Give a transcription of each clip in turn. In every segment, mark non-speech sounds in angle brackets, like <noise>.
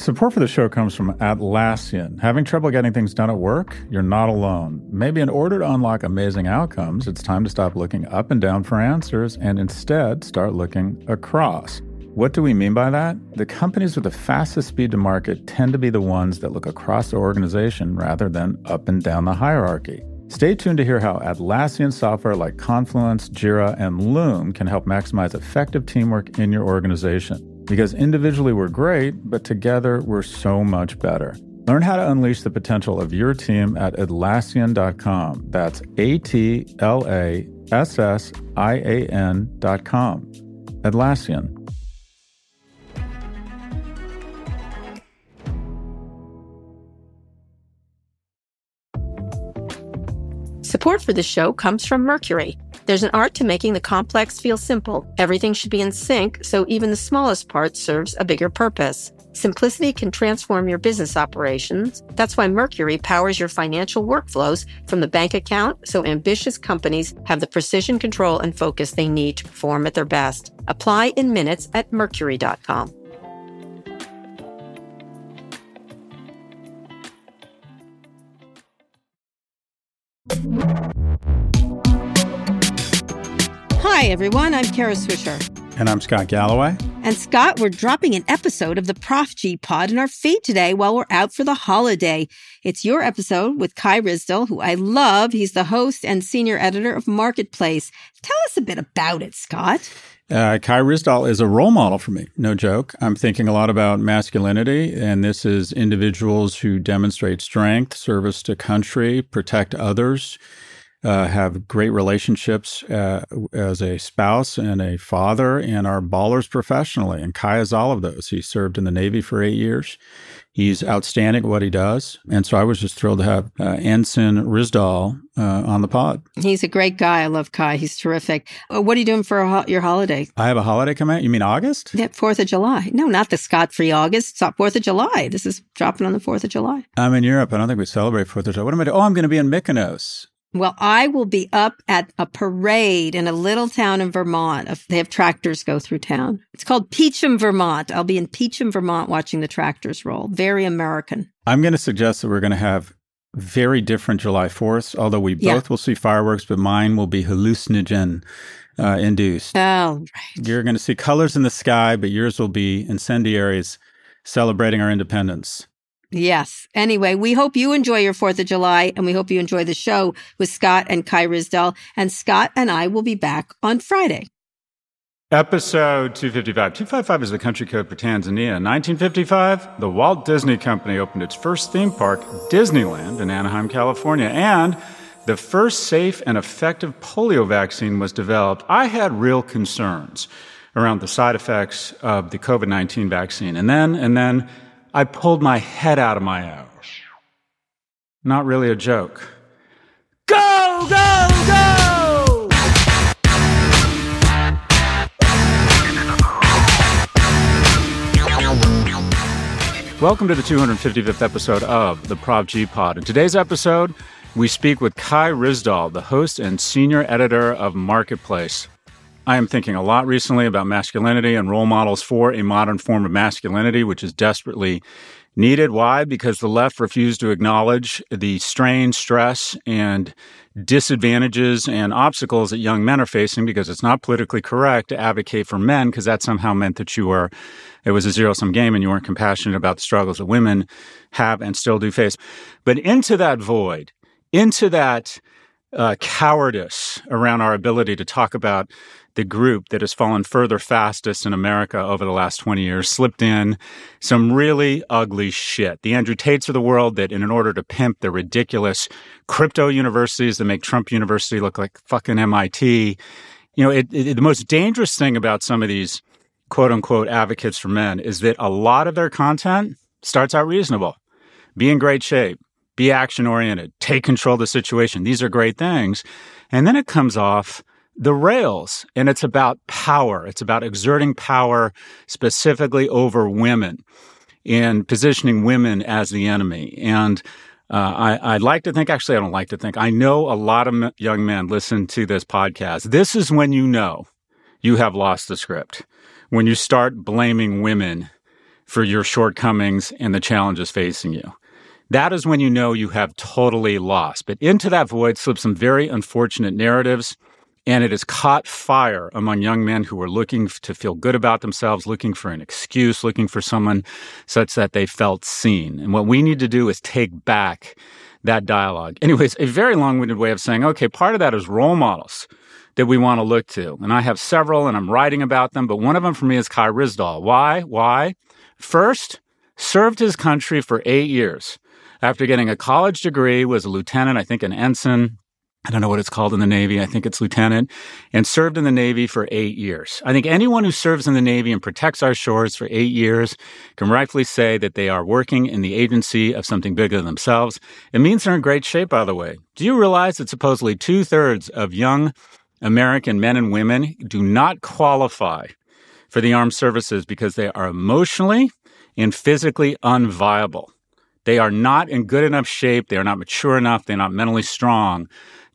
Support for the show comes from Atlassian. Having trouble getting things done at work? You're not alone. Maybe in order to unlock amazing outcomes, it's time to stop looking up and down for answers and instead start looking across. What do we mean by that? The companies with the fastest speed to market tend to be the ones that look across the organization rather than up and down the hierarchy. Stay tuned to hear how Atlassian software like Confluence, Jira, and Loom can help maximize effective teamwork in your organization. Because individually we're great, but together we're so much better. Learn how to unleash the potential of your team at Atlassian.com. That's A T L A S S I A N.com. Atlassian. Support for this show comes from Mercury. There's an art to making the complex feel simple. Everything should be in sync, so even the smallest part serves a bigger purpose. Simplicity can transform your business operations. That's why Mercury powers your financial workflows from the bank account so ambitious companies have the precision control and focus they need to perform at their best. Apply in minutes at mercury.com. Hi, everyone. I'm Kara Swisher. And I'm Scott Galloway. And Scott, we're dropping an episode of the Prof G Pod in our feed today while we're out for the holiday. It's your episode with Kai Ryssdal, who I love. He's the host and senior editor of Marketplace. Tell us a bit about it, Scott. Uh, Kai Ryssdal is a role model for me, no joke. I'm thinking a lot about masculinity, and this is individuals who demonstrate strength, service to country, protect others, uh, have great relationships uh, as a spouse and a father, and are ballers professionally. And Kai is all of those. He served in the Navy for eight years. He's outstanding at what he does. And so I was just thrilled to have uh, Ensign Ryssdal uh, on the pod. He's a great guy. I love Kai. He's terrific. Uh, what are you doing for ho- your holiday? I have a holiday coming out. You mean August? Yeah, 4th of July. No, not the Scott free August. It's not 4th of July. This is dropping on the 4th of July. I'm in Europe. I don't think we celebrate 4th of July. What am I doing? Oh, I'm going to be in Mykonos. Well, I will be up at a parade in a little town in Vermont. They have tractors go through town. It's called Peacham, Vermont. I'll be in Peacham, Vermont watching the tractors roll. Very American. I'm going to suggest that we're going to have very different July 4th, although we Yeah. both will see fireworks, but mine will be hallucinogen uh, induced. Oh, right. You're going to see colors in the sky, but yours will be incendiaries celebrating our independence. Yes. Anyway, we hope you enjoy your 4th of July and we hope you enjoy the show with Scott and Kai Ryssdal. And Scott and I will be back on Friday. Episode 255. 255 is the country code for Tanzania. In 1955, the Walt Disney Company opened its first theme park, Disneyland, in Anaheim, California, and the first safe and effective polio vaccine was developed. I had real concerns around the side effects of the COVID 19 vaccine. And then, and then I pulled my head out of my ass. Not really a joke. Go, go, go! Welcome to the 255th episode of the Prof G Pod. In today's episode, we speak with Kai Ryssdal, the host and senior editor of Marketplace. I am thinking a lot recently about masculinity and role models for a modern form of masculinity, which is desperately needed. Why? Because the left refused to acknowledge the strain, stress, and disadvantages and obstacles that young men are facing because it's not politically correct to advocate for men because that somehow meant that you were, it was a zero sum game and you weren't compassionate about the struggles that women have and still do face. But into that void, into that uh, cowardice around our ability to talk about the group that has fallen further fastest in America over the last 20 years slipped in some really ugly shit. The Andrew Tates of the world that in order to pimp the ridiculous crypto universities that make Trump University look like fucking MIT, you know, it, it, the most dangerous thing about some of these quote unquote advocates for men is that a lot of their content starts out reasonable. Be in great shape, be action oriented, take control of the situation. These are great things. And then it comes off the rails and it's about power. It's about exerting power specifically over women and positioning women as the enemy. And uh, I, I'd like to think, actually, I don't like to think, I know a lot of m- young men listen to this podcast. This is when you know you have lost the script, when you start blaming women for your shortcomings and the challenges facing you. That is when you know you have totally lost. But into that void slip some very unfortunate narratives, and it has caught fire among young men who are looking to feel good about themselves, looking for an excuse, looking for someone such that they felt seen. And what we need to do is take back that dialogue. <laughs> Anyways, a very long winded way of saying, okay, part of that is role models that we want to look to. And I have several and I'm writing about them, but one of them for me is Kai Ryssdal. Why? Why? First, served his country for eight years. After getting a college degree, was a lieutenant, I think an ensign. I don't know what it's called in the Navy. I think it's lieutenant and served in the Navy for eight years. I think anyone who serves in the Navy and protects our shores for eight years can rightfully say that they are working in the agency of something bigger than themselves. It means they're in great shape, by the way. Do you realize that supposedly two thirds of young American men and women do not qualify for the armed services because they are emotionally and physically unviable. They are not in good enough shape. They are not mature enough. They're not mentally strong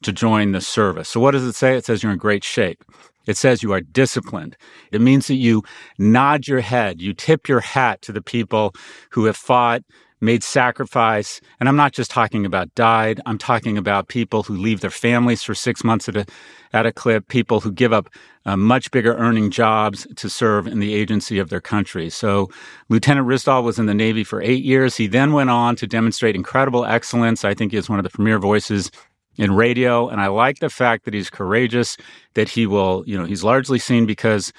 to join the service. So, what does it say? It says you're in great shape. It says you are disciplined. It means that you nod your head, you tip your hat to the people who have fought made sacrifice. And I'm not just talking about died. I'm talking about people who leave their families for six months at a, at a clip, people who give up uh, much bigger earning jobs to serve in the agency of their country. So Lieutenant Ryssdal was in the Navy for eight years. He then went on to demonstrate incredible excellence. I think he is one of the premier voices in radio. And I like the fact that he's courageous, that he will, you know, he's largely seen because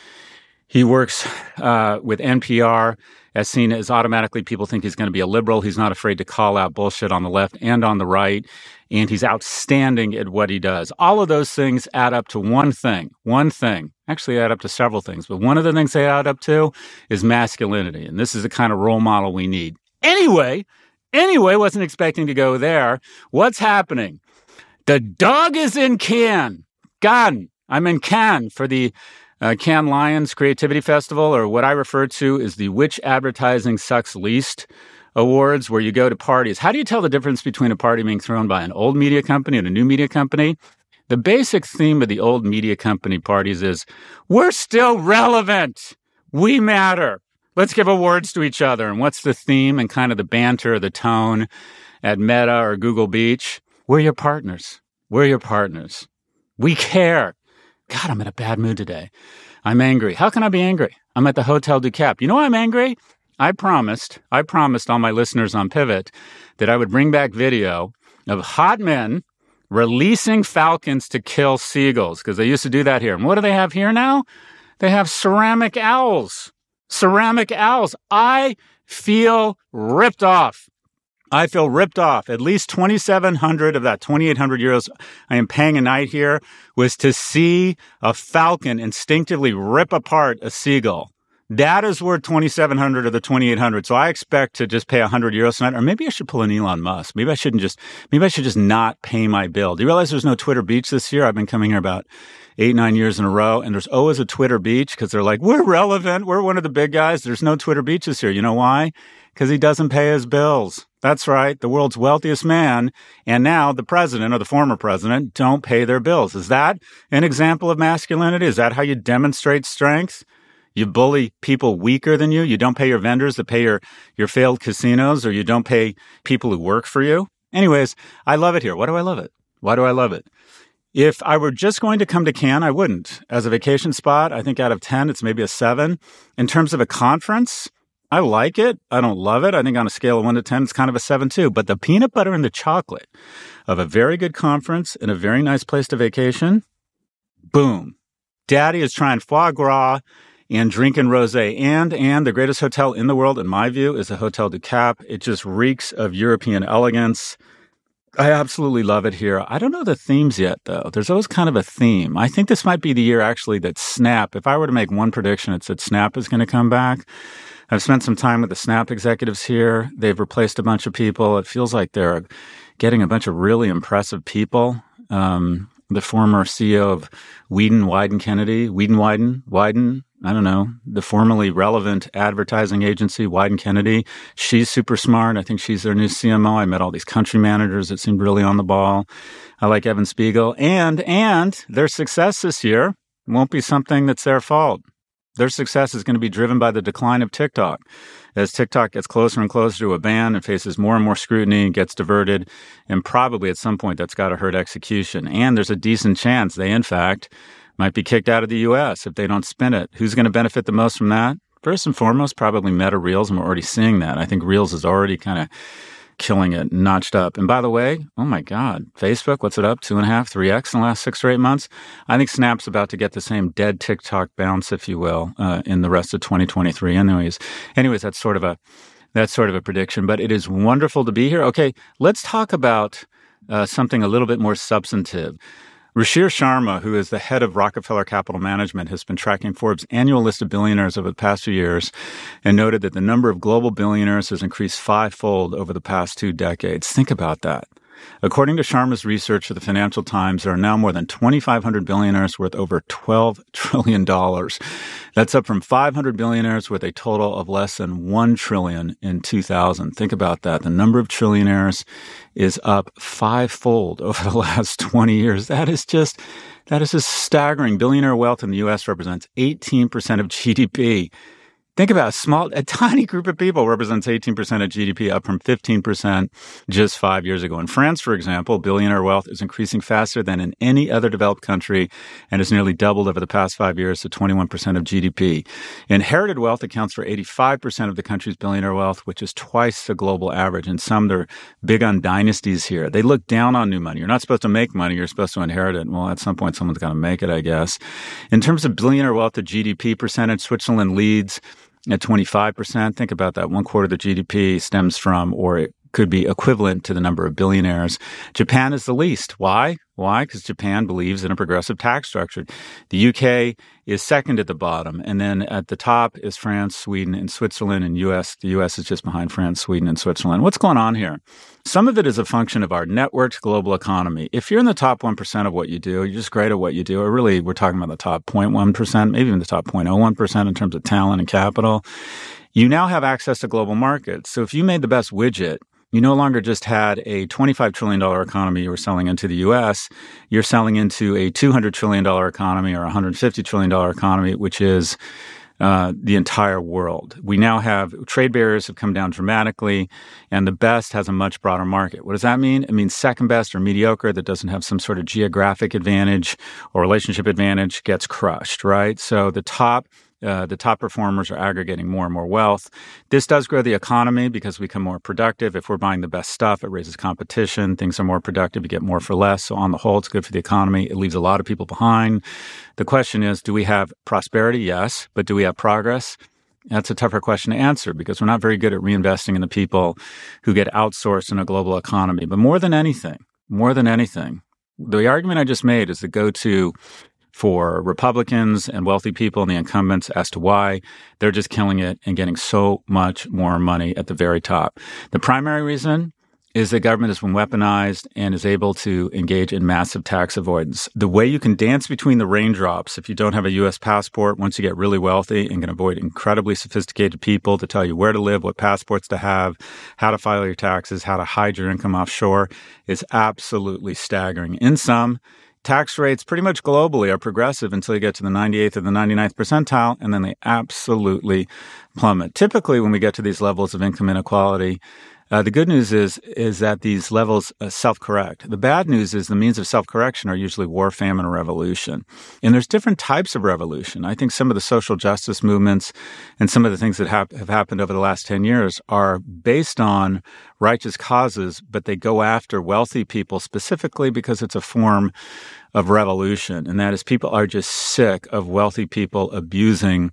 he works uh, with NPR as seen as automatically people think he's going to be a liberal. He's not afraid to call out bullshit on the left and on the right. And he's outstanding at what he does. All of those things add up to one thing, one thing. Actually, add up to several things, but one of the things they add up to is masculinity. And this is the kind of role model we need. Anyway, anyway, wasn't expecting to go there. What's happening? The dog is in Cannes. Gone. I'm in Cannes for the uh, Lions Creativity Festival, or what I refer to as the Which Advertising Sucks Least Awards, where you go to parties. How do you tell the difference between a party being thrown by an old media company and a new media company? The basic theme of the old media company parties is we're still relevant. We matter. Let's give awards to each other. And what's the theme and kind of the banter, the tone at Meta or Google Beach? We're your partners. We're your partners. We care. God, I'm in a bad mood today. I'm angry. How can I be angry? I'm at the Hotel du Cap. You know why I'm angry? I promised, I promised all my listeners on Pivot that I would bring back video of hot men releasing falcons to kill seagulls because they used to do that here. And what do they have here now? They have ceramic owls. Ceramic owls. I feel ripped off. I feel ripped off. At least 2,700 of that 2,800 euros I am paying a night here was to see a falcon instinctively rip apart a seagull. That is worth 2,700 of the 2,800. So I expect to just pay 100 euros tonight. Or maybe I should pull an Elon Musk. Maybe I shouldn't just, maybe I should just not pay my bill. Do you realize there's no Twitter beach this year? I've been coming here about eight, nine years in a row. And there's always a Twitter beach because they're like, we're relevant. We're one of the big guys. There's no Twitter beaches here. You know why? Because he doesn't pay his bills. That's right. The world's wealthiest man and now the president or the former president don't pay their bills. Is that an example of masculinity? Is that how you demonstrate strength? You bully people weaker than you. You don't pay your vendors that pay your, your failed casinos or you don't pay people who work for you. Anyways, I love it here. Why do I love it? Why do I love it? If I were just going to come to Cannes, I wouldn't. As a vacation spot, I think out of 10, it's maybe a seven. In terms of a conference, I like it. I don't love it. I think on a scale of one to 10, it's kind of a seven too. But the peanut butter and the chocolate of a very good conference and a very nice place to vacation, boom. Daddy is trying foie gras and drinking rosé. And, and the greatest hotel in the world, in my view, is the Hotel du Cap. It just reeks of European elegance. I absolutely love it here. I don't know the themes yet, though. There's always kind of a theme. I think this might be the year actually that Snap, if I were to make one prediction, it's that Snap is going to come back. I've spent some time with the Snap executives here. They've replaced a bunch of people. It feels like they're getting a bunch of really impressive people. Um, the former CEO of Wieden, Wieden Kennedy, Wieden, Wieden, Wieden, I don't know, the formerly relevant advertising agency, Wieden Kennedy. She's super smart. I think she's their new CMO. I met all these country managers that seemed really on the ball. I like Evan Spiegel. And, and their success this year won't be something that's their fault. Their success is going to be driven by the decline of TikTok. As TikTok gets closer and closer to a ban and faces more and more scrutiny, gets diverted, and probably at some point that's got to hurt execution. And there's a decent chance they, in fact, might be kicked out of the US if they don't spin it. Who's going to benefit the most from that? First and foremost, probably Meta Reels, and we're already seeing that. I think Reels is already kind of killing it, notched up. And by the way, oh my God, Facebook, what's it up? Two and a half, three X in the last six or eight months? I think Snap's about to get the same dead TikTok bounce, if you will, uh, in the rest of 2023. Anyways, anyways, that's sort of a, that's sort of a prediction, but it is wonderful to be here. Okay, let's talk about uh, something a little bit more substantive. Ruchir Sharma, who is the head of Rockefeller Capital Management, has been tracking Forbes' annual list of billionaires over the past few years and noted that the number of global billionaires has increased fivefold over the past two decades. Think about that. According to Sharma's research for the Financial Times, there are now more than 2,500 billionaires worth over $12 <laughs> trillion. That's up from 500 billionaires with a total of less than 1 trillion in 2000. Think about that. The number of trillionaires is up fivefold <laughs> over the last 20 years. That is just, that is just staggering. Billionaire wealth in the U.S. represents 18% of GDP. Think about a small, a <laughs> tiny group of people represents 18% of GDP, up from 15% just five years ago. In France, for example, billionaire wealth is increasing faster than in any other developed country and has nearly doubled over the past five years to 21% of GDP. Inherited wealth accounts for 85% of the country's billionaire wealth, which is twice the global average. And some, they're big on dynasties here. They look down on new money. You're not supposed to make money. You're supposed to inherit it. Well, at some point, someone's got to make it, I guess. In terms of billionaire wealth to GDP percentage, Switzerland leads at 25%. Think about that. One quarter of the GDP stems from, or could be equivalent to the number of billionaires. Japan is the least. Why? Why? Because Japan believes in a progressive tax structure. The UK is second at the bottom. And then at the top is France, Sweden, and Switzerland, and US. The US is just behind France, Sweden, and Switzerland. What's going on here? Some of it is a function of our networked global economy. If you're in the top 1% of what you do, you're just great at what you do, or really, we're talking about the top 0.1%, maybe even the top 0.01% in terms of talent and capital, you now have access to global markets. So if you made the best widget, you no longer just had a $25 trillion economy you were selling into the US, you're selling into a $200 trillion economy or a $150 trillion economy, which is uh, the entire world. We now have trade barriers have come down dramatically, and the best has a much broader market. What does that mean? It means second best or mediocre that doesn't have some sort of geographic advantage or relationship advantage gets crushed, right? So the top uh, the top performers are aggregating more and more wealth. This does grow the economy because we become more productive. If we're buying the best stuff, it raises competition. Things are more productive. You get more for less. So on the whole, it's good for the economy. It leaves a lot of people behind. The question is, do we have prosperity? Yes. But do we have progress? That's a tougher question to answer because we're not very good at reinvesting in the people who get outsourced in a global economy. But more than anything, more than anything, the argument I just made is the go to for Republicans and wealthy people and the incumbents as to why they're just killing it and getting so much more money at the very top. The primary reason is that government has been weaponized and is able to engage in massive tax avoidance. The way you can dance between the raindrops if you don't have a U.S. passport once you get really wealthy and can avoid incredibly sophisticated people to tell you where to live, what passports to have, how to file your taxes, how to hide your income offshore is absolutely staggering. In some, tax rates pretty much globally are progressive until you get to the 98th or the 99th percentile, and then they absolutely plummet. Typically, when we get to these levels of income inequality, uh, the good news is is that these levels uh, self-correct. The bad news is the means of self-correction are usually war, famine, or revolution. And there's different types of revolution. I think some of the social justice movements and some of the things that have, have happened over the last 10 years are based on righteous causes, but they go after wealthy people specifically because it's a form of revolution. And that is people are just sick of wealthy people abusing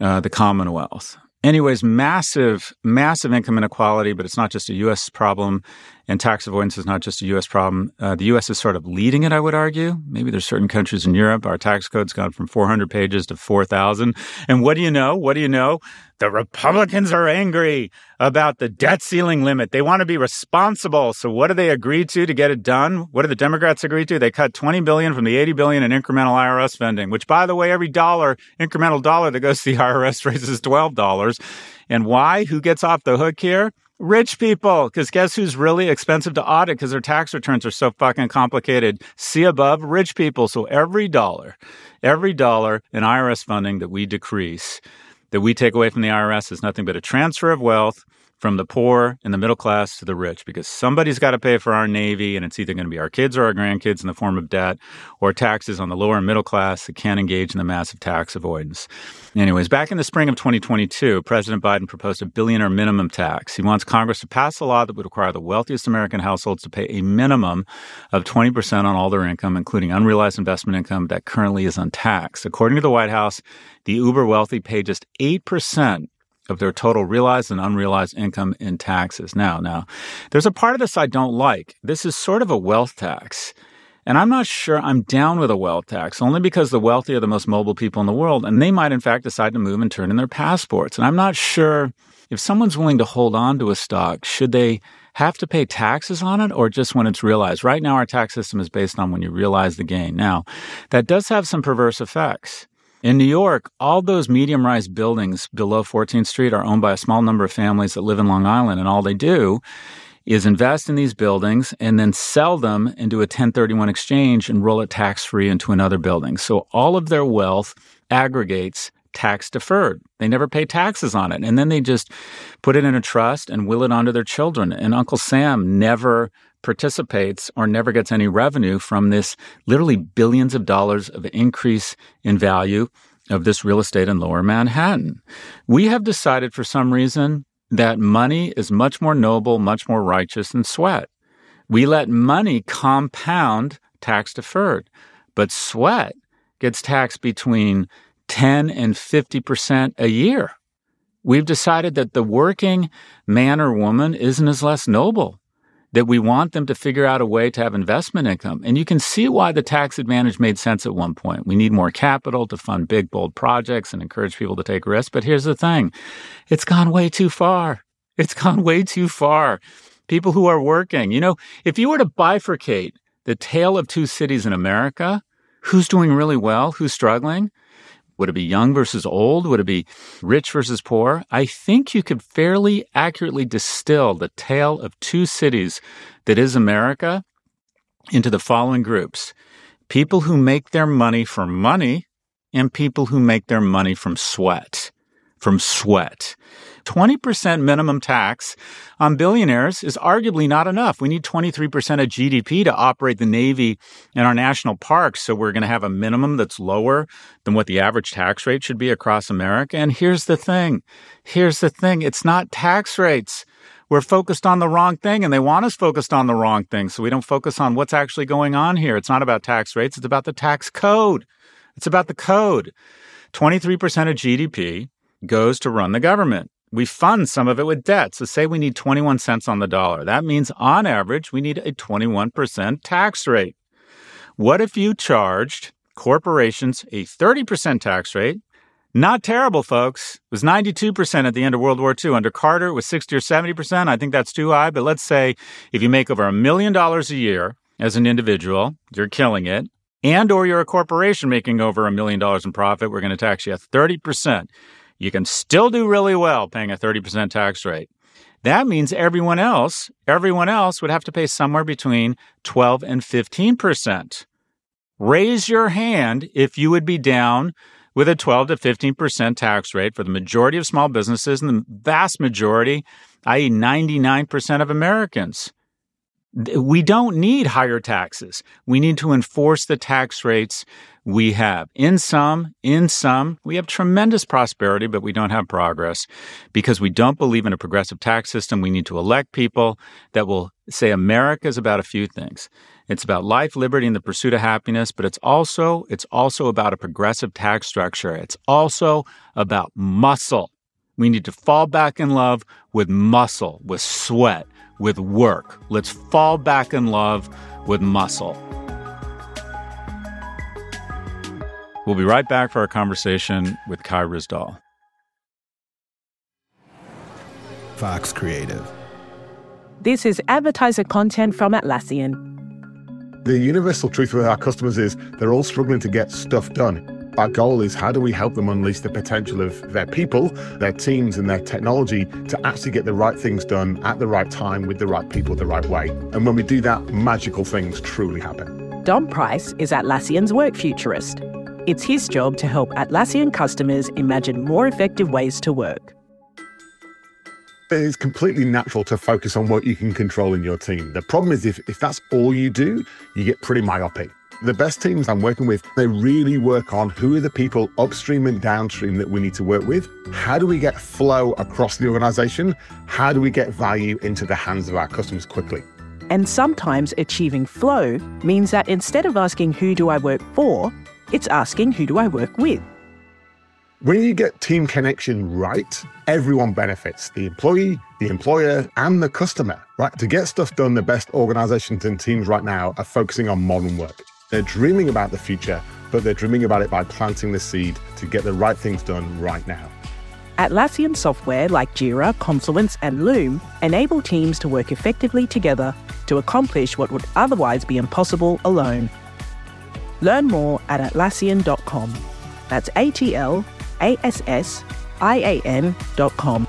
uh, the Commonwealth anyways, massive, massive income inequality, but it's not just a U.S. problem, and tax avoidance is not just a U.S. problem. Uh, the U.S. is sort of leading it, I would argue. Maybe there's certain countries in Europe, our tax code's gone from 400 pages to 4,000. And what do you know? What do you know? The Republicans are angry about the debt ceiling limit. They want to be responsible. So what do they agree to to get it done? What do the Democrats agree to? They cut 20 billion from the 80 billion in incremental IRS spending, which by the way, every dollar, incremental dollar that goes to the IRS <laughs> raises $12. And why? Who gets off the hook here? Rich people, because guess who's really expensive to audit because their tax returns are so fucking complicated? See above, rich people. So every dollar, every dollar in IRS funding that we decrease, that we take away from the IRS is nothing but a transfer of wealth from the poor and the middle class to the rich because somebody's got to pay for our Navy, and it's either going to be our kids or our grandkids in the form of debt or taxes on the lower and middle class that can't engage in the massive tax avoidance. Anyways, back in the spring of 2022, President Biden proposed a billionaire minimum tax. He wants Congress to pass a law that would require the wealthiest American households to pay a minimum of 20% on all their income, including unrealized investment income that currently is untaxed. According to the White House, the uber wealthy pay just 8% of their total realized and unrealized income in taxes. Now, now, there's a part of this I don't like. This is sort of a wealth tax. And I'm not sure I'm down with a wealth tax, only because the wealthy are the most mobile people in the world, and they might, in fact, decide to move and turn in their passports. And I'm not sure if someone's willing to hold on to a stock, should they have to pay taxes on it or just when it's realized? Right now, our tax system is based on when you realize the gain. Now, that does have some perverse effects. In New York, all those medium rise buildings below 14th Street are owned by a small number of families that live in Long Island, and all they do is invest in these buildings and then sell them into a 1031 exchange and roll it tax free into another building. So all of their wealth aggregates tax deferred. They never pay taxes on it. And then they just put it in a trust and will it onto their children. And Uncle Sam never participates or never gets any revenue from this literally billions of dollars of increase in value of this real estate in lower Manhattan. We have decided for some reason that money is much more noble, much more righteous than sweat. We let money compound tax deferred, but sweat gets taxed between 10 and 50% a year. We've decided that the working man or woman isn't as less noble that we want them to figure out a way to have investment income. And you can see why the tax advantage made sense at one point. We need more capital to fund big, bold projects and encourage people to take risks. But here's the thing it's gone way too far. It's gone way too far. People who are working, you know, if you were to bifurcate the tale of two cities in America, who's doing really well, who's struggling? Would it be young versus old? Would it be rich versus poor? I think you could fairly accurately distill the tale of two cities that is America into the following groups people who make their money from money and people who make their money from sweat. From sweat. 20% minimum tax on billionaires is arguably not enough. We need 23% of GDP to operate the Navy and our national parks. So we're going to have a minimum that's lower than what the average tax rate should be across America. And here's the thing. Here's the thing. It's not tax rates. We're focused on the wrong thing and they want us focused on the wrong thing. So we don't focus on what's actually going on here. It's not about tax rates. It's about the tax code. It's about the code. 23% of GDP goes to run the government we fund some of it with debt. So say we need 21 cents on the dollar. That means on average, we need a 21% tax rate. What if you charged corporations a 30% tax rate? Not terrible, folks. It was 92% at the end of World War II. Under Carter, it was 60 or 70%. I think that's too high. But let's say if you make over a million dollars a year as an individual, you're killing it. And or you're a corporation making over a million dollars in profit, we're going to tax you at 30% you can still do really well paying a 30% tax rate. That means everyone else, everyone else would have to pay somewhere between 12 and 15%. Raise your hand if you would be down with a 12 to 15% tax rate for the majority of small businesses and the vast majority, i.e., 99% of Americans. We don't need higher taxes. We need to enforce the tax rates we have. In some, in some, we have tremendous prosperity, but we don't have progress because we don't believe in a progressive tax system. We need to elect people that will say America is about a few things. It's about life, liberty, and the pursuit of happiness, but it's also, it's also about a progressive tax structure. It's also about muscle. We need to fall back in love with muscle, with sweat, with work. Let's fall back in love with muscle. We'll be right back for our conversation with Kai Ryssdal. Vox Creative. This is advertiser content from Atlassian. The universal truth with our customers is they're all struggling to get stuff done. Our goal is how do we help them unleash the potential of their people, their teams, and their technology to actually get the right things done at the right time with the right people the right way. And when we do that, magical things truly happen. Dom Price is Atlassian's work futurist. It's his job to help Atlassian customers imagine more effective ways to work. It's completely natural to focus on what you can control in your team. The problem is if, if that's all you do, you get pretty myopic. The best teams I'm working with, they really work on who are the people upstream and downstream that we need to work with. How do we get flow across the organization? How do we get value into the hands of our customers quickly? And sometimes achieving flow means that instead of asking who do I work for, it's asking who do I work with. When you get team connection right, everyone benefits the employee, the employer, and the customer, right? To get stuff done, the best organizations and teams right now are focusing on modern work. They're dreaming about the future, but they're dreaming about it by planting the seed to get the right things done right now. Atlassian software like Jira, Confluence, and Loom enable teams to work effectively together to accomplish what would otherwise be impossible alone. Learn more at Atlassian.com. That's A T L A S S I A N.com.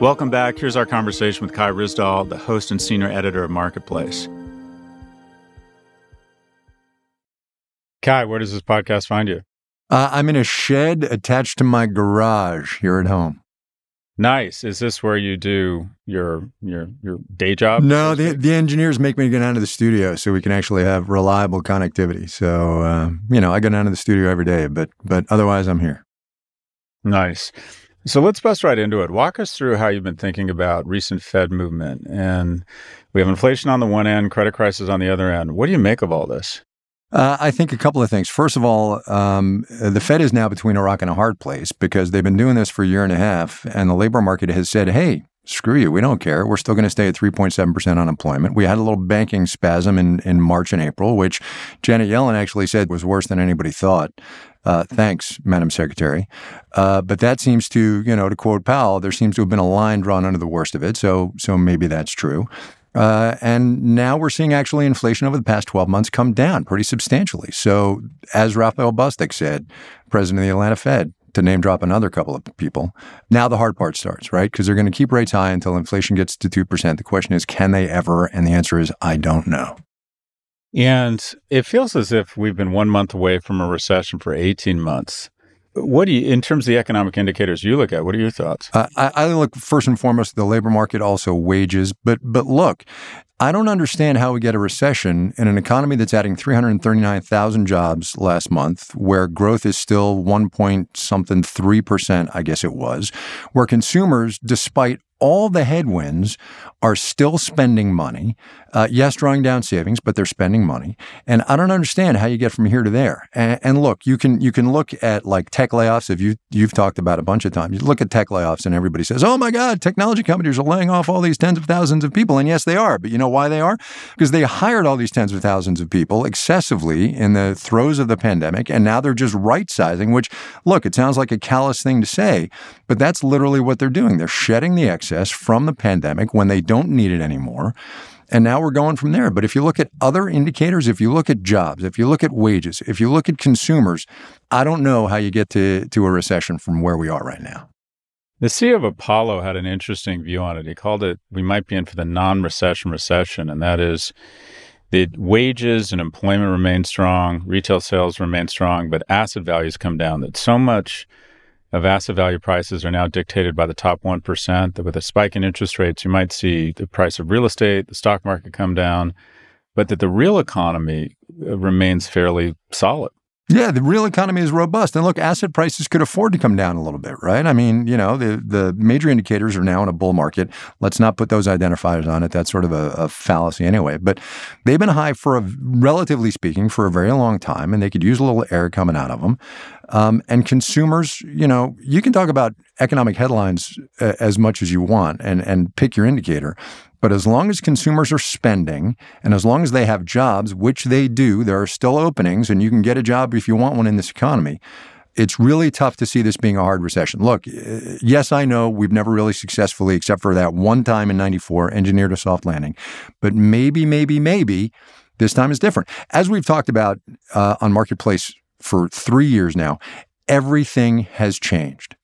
Welcome back. Here's our conversation with Kai Ryssdal, the host and senior editor of Marketplace. Kai, where does this podcast find you? Uh, I'm in a shed attached to my garage here at home. Nice. Is this where you do your your your day job? No, the the engineers make me go down to the studio so we can actually have reliable connectivity. So uh, you know, I go down to the studio every day, but but otherwise, I'm here. Nice. So let's bust right into it. Walk us through how you've been thinking about recent Fed movement. And we have inflation on the one end, credit crisis on the other end. What do you make of all this? Uh, I think a couple of things. First of all, um, the Fed is now between a rock and a hard place because they've been doing this for a year and a half, and the labor market has said, hey, screw you, we don't care. We're still going to stay at 3.7% unemployment. We had a little banking spasm in, in March and April, which Janet Yellen actually said was worse than anybody thought. Uh, thanks, Madam Secretary. Uh, but that seems to, you know, to quote Powell, there seems to have been a line drawn under the worst of it. So, so maybe that's true. Uh, and now we're seeing actually inflation over the past 12 months come down pretty substantially. So, as Raphael Bostic said, president of the Atlanta Fed, to name drop another couple of people, now the hard part starts, right? Because they're going to keep rates high until inflation gets to 2%. The question is, can they ever? And the answer is, I don't know. And it feels as if we've been one month away from a recession for 18 months. What do you, in terms of the economic indicators you look at, what are your thoughts? Uh, I, I look first and foremost at the labor market, also wages. But but look, I don't understand how we get a recession in an economy that's adding 339,000 jobs last month, where growth is still one point something three percent, I guess it was, where consumers, despite all the headwinds are still spending money. Uh, yes, drawing down savings, but they're spending money. And I don't understand how you get from here to there. And, and, look, you can you can look at like tech layoffs. If you you've talked about a bunch of times, you look at tech layoffs, and everybody says, "Oh my God, technology companies are laying off all these tens of thousands of people." And yes, they are. But you know why they are? Because they hired all these tens of thousands of people excessively in the throes of the pandemic, and now they're just right sizing. Which, look, it sounds like a callous thing to say, but that's literally what they're doing. They're shedding the excess from the pandemic when they don't need it anymore. And now we're going from there. But if you look at other indicators, if you look at jobs, if you look at wages, if you look at consumers, I don't know how you get to, to a recession from where we are right now. The CEO of Apollo had an interesting view on it. He called it, we might be in for the non recession recession. And that is the wages and employment remain strong, retail sales remain strong, but asset values come down. That so much of asset value prices are now dictated by the top 1%. That with a spike in interest rates, you might see the price of real estate, the stock market come down, but that the real economy uh, remains fairly solid. Yeah, the real economy is robust. And look, asset prices could afford to come down a little bit, right? I mean, you know, the, the major indicators are now in a bull market. Let's not put those identifiers on it. That's sort of a, a fallacy anyway. But they've been high for a, relatively speaking, for a very long time, and they could use a little air coming out of them. Um, and consumers, you know, you can talk about economic headlines uh, as much as you want and, and pick your indicator. But as long as consumers are spending and as long as they have jobs, which they do, there are still openings and you can get a job if you want one in this economy. It's really tough to see this being a hard recession. Look, uh, yes, I know we've never really successfully, except for that one time in 94, engineered a soft landing. But maybe, maybe, maybe this time is different. As we've talked about uh, on Marketplace for three years now, everything has changed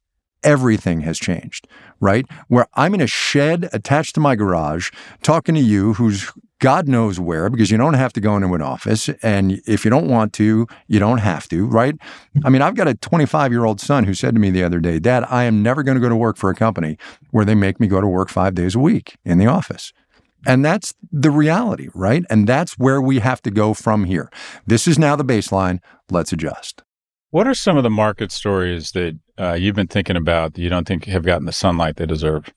everything has changed, right? Where I'm in a shed attached to my garage talking to you who's God knows where because you don't have to go into an office. And if you don't want to, you don't have to, right? I mean, I've got a 25 year old son who said to me the other day, Dad, I am never going to go to work for a company where they make me go to work five days a week in the office. And that's the reality, right? And that's where we have to go from here. This is now the baseline. Let's adjust. What are some of the market stories that uh, you've been thinking about that you don't think have gotten the sunlight they deserve?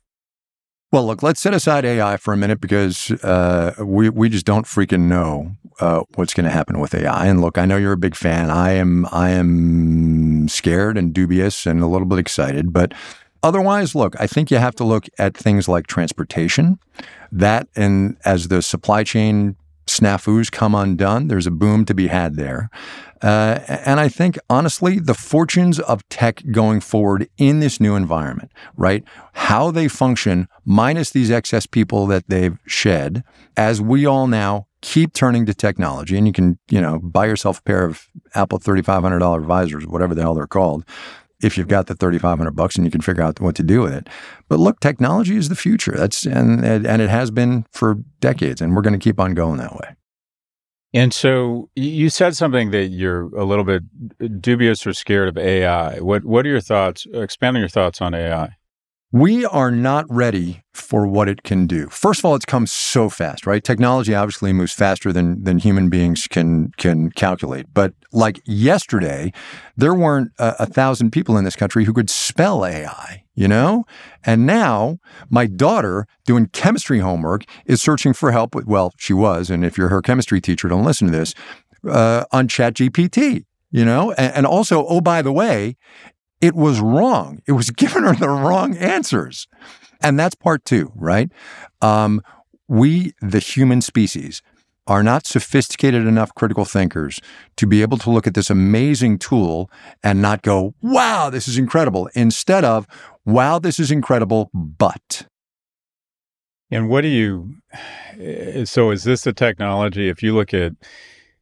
Well, look, let's set aside AI for a minute because uh, we we just don't freaking know uh, what's going to happen with AI. And look, I know you're a big fan. I am I am scared and dubious and a little bit excited, but otherwise, look, I think you have to look at things like transportation. That and as the supply chain snafus come undone, there's a boom to be had there. Uh, and I think, honestly, the fortunes of tech going forward in this new environment, right? How they function, minus these excess people that they've shed, as we all now keep turning to technology. And you can, you know, buy yourself a pair of Apple $3,500 visors, whatever the hell they're called, if you've got the 3500 bucks and you can figure out what to do with it. But look, technology is the future. That's and and it has been for decades and we're going to keep on going that way. And so you said something that you're a little bit uh, dubious or scared of AI. What what are your thoughts? Expanding your thoughts on AI. We are not ready for what it can do. First of all, it's come so fast, right? Technology obviously moves faster than than human beings can can calculate. But like yesterday, there weren't a, a thousand people in this country who could spell AI, you know? And now my daughter doing chemistry homework is searching for help with, well, she was, and if you're her chemistry teacher, don't listen to this, uh, on ChatGPT you know and, and, also oh by the way it was wrong. It was <laughs> giving her the wrong answers. And that's part two, right? Um, we, the human species, are not sophisticated enough critical thinkers to be able to look at this amazing tool and not go, wow, this is incredible. Instead of, wow, this is incredible, but. And what do you, so is this a technology? If you look at,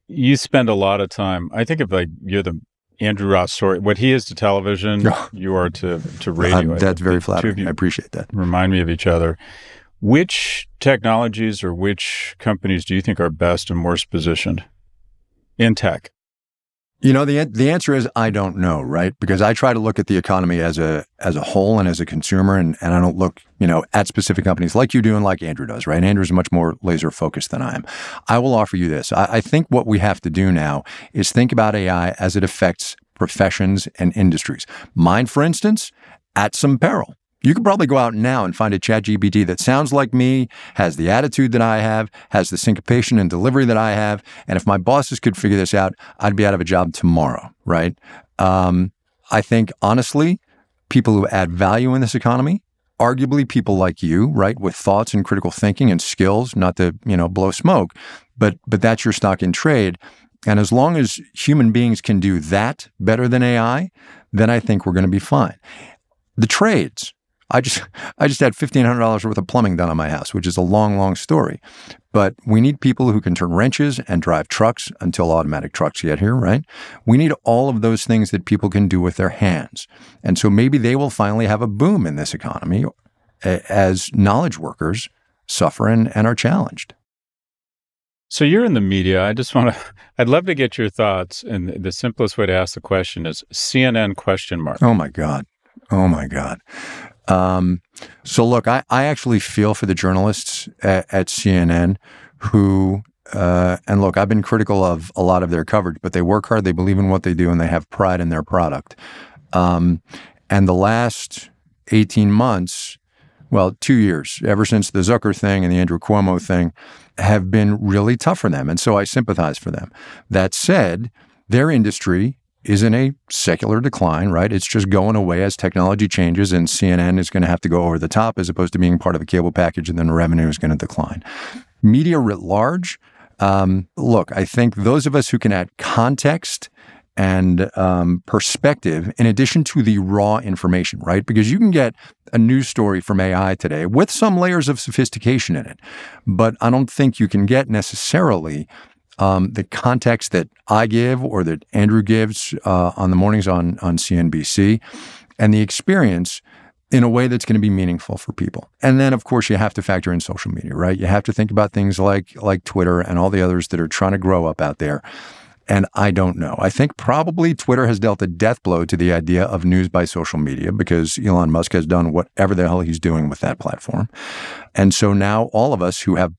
you spend a lot of time, I think of like you're the Andrew Ross Sorkin. What he is to television, <laughs> you are to to uh, radio. that's very flattering. I appreciate that. Remind me of each other. Which technologies or which companies do you think are best and worst positioned in tech? You know, the the answer is I don't know, right? Because I try to look at the economy as a as a whole and as a consumer, and, and I don't look, you know, at specific companies like you do and like Andrew does, right? Andrew's much more laser focused than I am. I will offer you this. I, I think what we have to do now is think about AI as it affects professions and industries. Mine, for instance, at some peril. You could probably go out now and find a chat GPT that sounds like me, has the attitude that I have, has the syncopation and delivery that I have. And if my bosses could figure this out, I'd be out of a job tomorrow, right? Um, I think honestly, people who add value in this economy, arguably people like you, right, with thoughts and critical thinking and skills, not to, you know, blow smoke, but but that's your stock in trade. And as long as human beings can do that better than AI, then I think we're going to be fine. The trades, I just <laughs> I just had fifteen hundred dollars worth of plumbing done on my house, which is a long, long story. But we need people who can turn wrenches and drive trucks until automatic trucks get here, right? We need all of those things that people can do with their hands. And so maybe they will finally have a boom in this economy as knowledge workers suffer and, and are challenged. So you're in the media. I just want to, <laughs> I'd love to get your thoughts. And the simplest way to ask the question is CNN question mark. Oh my God. Oh my God. Um, so look, I, I actually feel for the journalists at, at CNN who, uh, and look, I've been critical of a lot of their coverage, but they work hard, they believe in what they do, and they have pride in their product. Um, and the last 18 months, well, two years, ever since the Zucker thing and the Andrew Cuomo thing, have been really tough for them. And so I sympathize for them. That said, their industry is in a secular decline, right? It's just going away as technology changes, and CNN is going to have to go over the top as opposed to being part of a cable package, and then revenue is going to decline. Media writ large, um, look, I think those of us who can add context and um, perspective in addition to the raw information, right? Because you can get a news story from AI today with some layers of sophistication in it, but I don't think you can get necessarily um, the context that I give or that Andrew gives uh, on the mornings on on CNBC, and the experience in a way that's going to be meaningful for people. And then, of course, you have to factor in social media, right? You have to think about things like like Twitter and all the others that are trying to grow up out there. And I don't know. I think probably Twitter has dealt a death blow to the idea of news by social media because Elon Musk has done whatever the hell he's doing with that platform. And so now all of us who have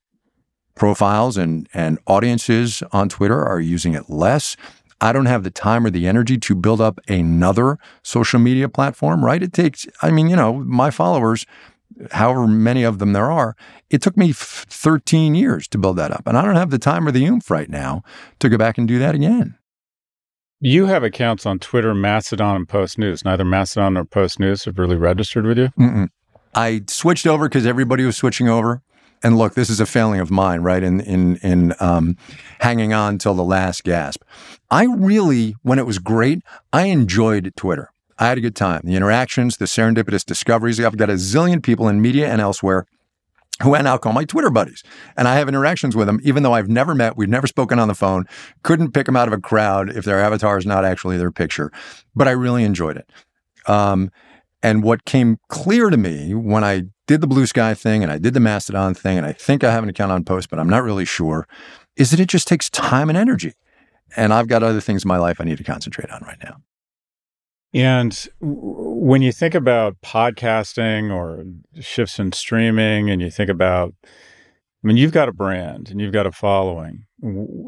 profiles and, and audiences on Twitter are using it less. I don't have the time or the energy to build up another social media platform, right? It takes, I mean, you know, my followers, however many of them there are, it took me f- 13 years to build that up. And I don't have the time or the oomph right now to go back and do that again. You have accounts on Twitter, Mastodon, and Post News. Neither Mastodon nor Post News have really registered with you. Mm-mm. I switched over because everybody was switching over and look, this is a failing of mine, right? In in in um, hanging on till the last gasp. I really, when it was great, I enjoyed Twitter. I had a good time. The interactions, the serendipitous discoveries. I've got a zillion people in media and elsewhere who I now call my Twitter buddies. And I have interactions with them, even though I've never met, we've never spoken on the phone, couldn't pick them out of a crowd if their avatar is not actually their picture. But I really enjoyed it. Um, and what came clear to me when I did the Bluesky thing and I did the Mastodon thing, and I think I have an account on Post, but I'm not really sure, is that it just takes time and energy. And I've got other things in my life I need to concentrate on right now. And when you think about podcasting or shifts in streaming, and you think about, I mean, you've got a brand and you've got a following.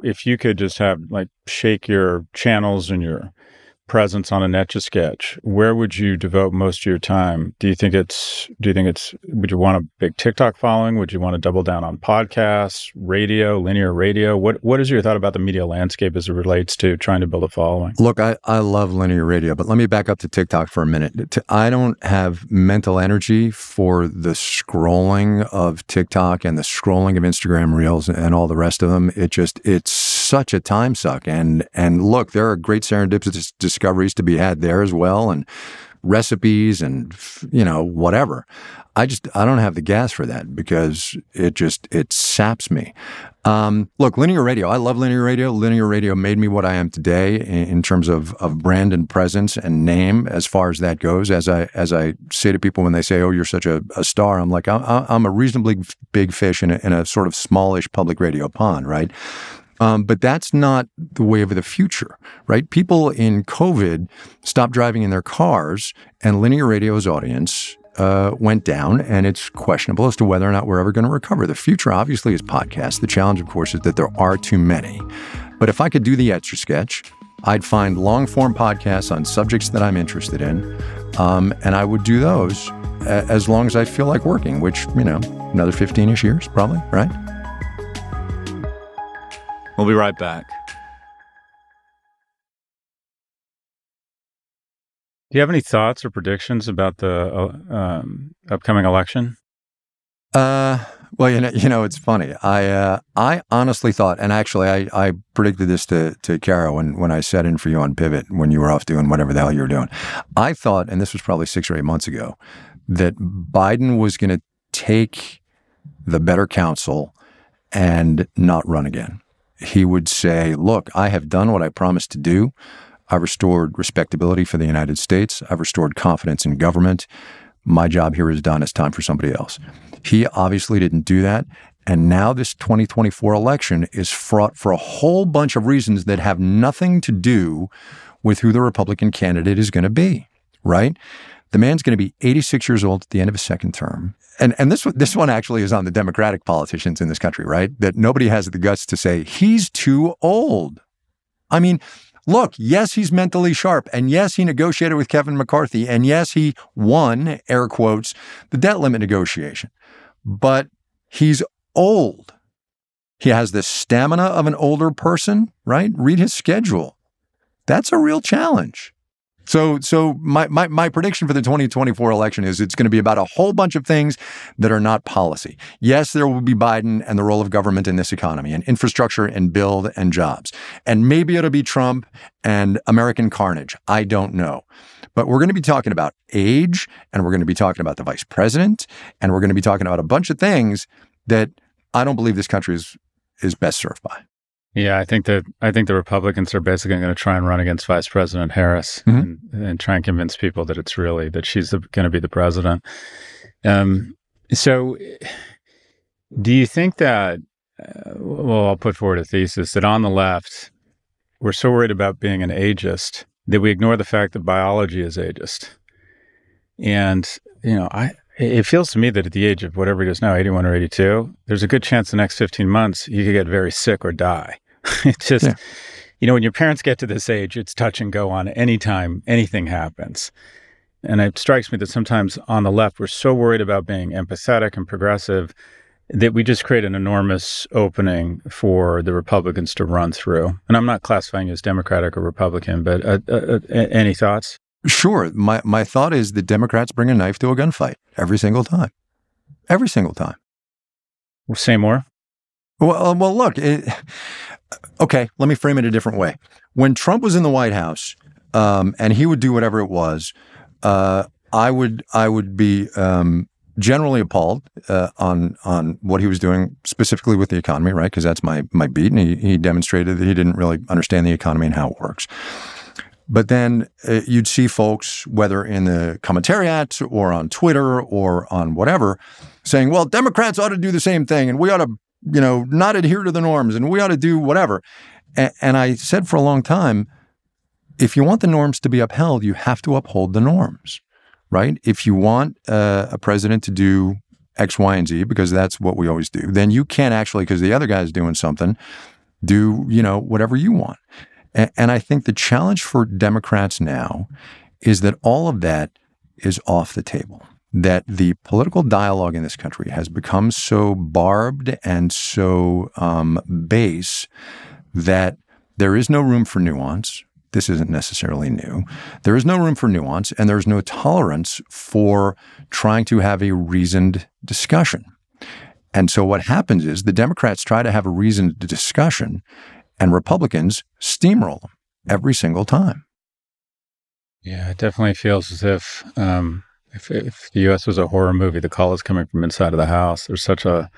If you could just have like shake your channels and your presence on a etch a sketch, where would you devote most of your time? Do you think it's, do you think it's, would you want a big TikTok following? Would you want to double down on podcasts, radio, linear radio? What, what is your thought about the media landscape as it relates to trying to build a following? Look, I, I love linear radio, but let me back up to TikTok for a minute. I don't have mental energy for the scrolling of TikTok and the scrolling of Instagram reels and all the rest of them. It just, it's such a time suck. And, and look, there are great serendipitous discoveries to be had there as well and recipes and you know whatever. I just i don't have the gas for that because it just it saps me. Um, look linear radio i love linear radio. Linear radio made me what i am today in, in, terms of, of brand and presence and name as far as that goes. As i as i say to people when they say oh you're such a, a star i'm like I, i'm a reasonably big fish in a, in a sort of smallish public radio pond right um, but that's not the way of the future, right? People in COVID stopped driving in their cars, and linear radio's audience uh, went down, and it's questionable as to whether or not we're ever going to recover. The future, obviously, is podcasts. The challenge, of course, is that there are too many. But if I could do the etch a sketch, I'd find long form podcasts on subjects that I'm interested in, um, and I would do those as long as I feel like working, which, you know, another 15 ish years, probably, right? We'll be right back. Do you have any thoughts or predictions about the uh, um, upcoming election? Uh, well, you know, you know, it's funny. I uh, I honestly thought, and actually, I, I predicted this to to Kara when when I sat in for you on Pivot when you were off doing whatever the hell you were doing. I thought, and this was probably six or eight months ago, that Biden was going to take the better counsel and not run again he would say, Look, I have done what I promised to do. I've restored respectability for the United States. I've restored confidence in government. My job here is done. It's time for somebody else. He obviously didn't do that. And now this 2024 election is fraught for a whole bunch of reasons that have nothing to do with who the Republican candidate is going to be, right? The man's going to be 86 years old at the end of his second term. And, and this, this one actually is on the Democratic politicians in this country, right? That nobody has the guts to say, he's too old. I mean, look, yes, he's mentally sharp. And yes, he negotiated with Kevin McCarthy. And yes, he won, air quotes, the debt limit negotiation. But he's old. He has the stamina of an older person, right? Read his schedule. That's a real challenge. So, so my, my, my prediction for the 2024 election is it's going to be about a whole bunch of things that are not policy. Yes, there will be Biden and the role of government in this economy and infrastructure and build and jobs. And maybe it'll be Trump and American carnage. I don't know. But we're going to be talking about age and we're going to be talking about the vice president and we're going to be talking about a bunch of things that I don't believe this country is, is best served by. Yeah, I think that I think the Republicans are basically going to try and run against Vice President Harris mm-hmm. and, and, try and convince people that it's really that she's going to be the president. Um, so, do you think that? Uh, well, I'll put forward a thesis that on the left, we're so worried about being an ageist that we ignore the fact that biology is ageist. And you know, I it feels to me that at the age of whatever it is now, 81 or 82, there's a good chance the next 15 months you could get very sick or die. <laughs> it's just, yeah. you know, when your parents get to this age, it's touch and go on anytime anything happens. And it strikes me that sometimes on the left, we're so worried about being empathetic and progressive that we just create an enormous opening for the Republicans to run through. And I'm not classifying as Democratic or Republican, but uh, uh, uh any thoughts? Sure. My, my thought is the Democrats bring a knife to a gunfight every single time. Every single time. Say more. Well, well, look, it, okay, let me frame it a different way. When Trump was in the White House, um, and he would do whatever it was, uh, I would I would be um, generally appalled uh, on on what he was doing specifically with the economy, right? Because that's my my beat, and he, he demonstrated that he didn't really understand the economy and how it works. But then uh, you'd see folks, whether in the commentariat or on Twitter or on whatever, saying, "Well, Democrats ought to do the same thing, and we ought to you know, not adhere to the norms and we ought to do whatever. And, and I said for a long time, if you want the norms to be upheld, you have to uphold the norms, right? If you want uh, a president to do X, Y, and Z, because that's what we always do, then you can't actually, because the other guy's doing something, do, you know, whatever you want. And I think the challenge for Democrats now is that all of that is off the table that the political dialogue in this country has become so barbed and so um, base that there is no room for nuance. This isn't necessarily new. There is no room for nuance, and there's no tolerance for trying to have a reasoned discussion. And so what happens is the Democrats try to have a reasoned discussion, and Republicans steamroll them every single time. Yeah, it definitely feels as if um, if, if the U.S. was a horror movie, the call is coming from inside of the house. There's such a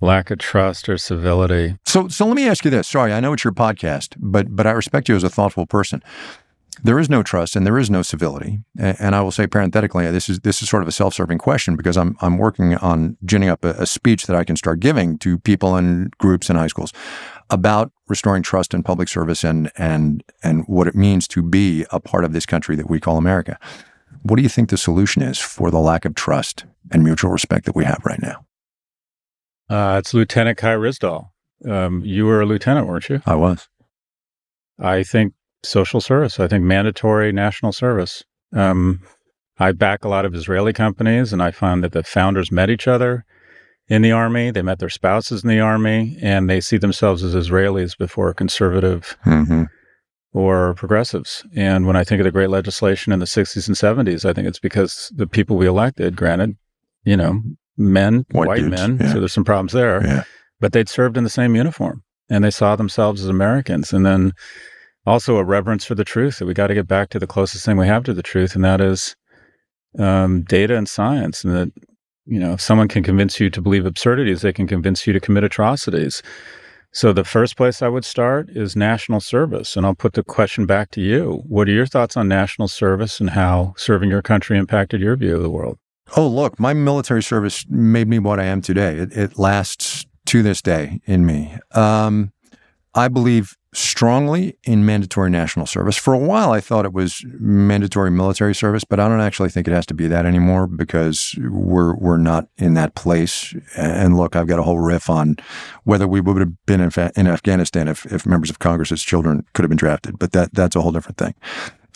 lack of trust or civility. So, so let me ask you this. Sorry, I know it's your podcast, but but I respect you as a thoughtful person. There is no trust and there is no civility. And I will say parenthetically, this is this is sort of a self-serving question because I'm I'm working on ginning up a, a speech that I can start giving to people and groups in high schools about restoring trust in public service and and and what it means to be a part of this country that we call America. What do you think the solution is for the lack of trust and mutual respect that we have right now? Uh, it's Lieutenant Kai Ryssdal. Um, you were a lieutenant, weren't you? I was. I think social service. I think mandatory national service. Um, I back a lot of Israeli companies, and I found that the founders met each other in the army. They met their spouses in the army, and they see themselves as Israelis before conservative mm-hmm or progressives. And when I think of the great legislation in the 60s and 70s, I think it's because the people we elected, granted, you know, men, white, white men, yeah. so there's some problems there, yeah. but they'd served in the same uniform and they saw themselves as Americans. And then also a reverence for the truth that we got to get back to the closest thing we have to the truth, and that is um, data and science. And that, you know, if someone can convince you to believe absurdities, they can convince you to commit atrocities. So the first place I would start is national service. And I'll put the question back to you. What are your thoughts on national service and how serving your country impacted your view of the world? Oh, look, my military service made me what I am today. It, it lasts to this day in me. Um, I believe strongly in mandatory national service. For a while, I thought it was mandatory military service, but I don't actually think it has to be that anymore because we're we're not in that place. And look, I've got a whole riff on whether we would have been in, in Afghanistan if, if members of Congress's children could have been drafted, but that that's a whole different thing.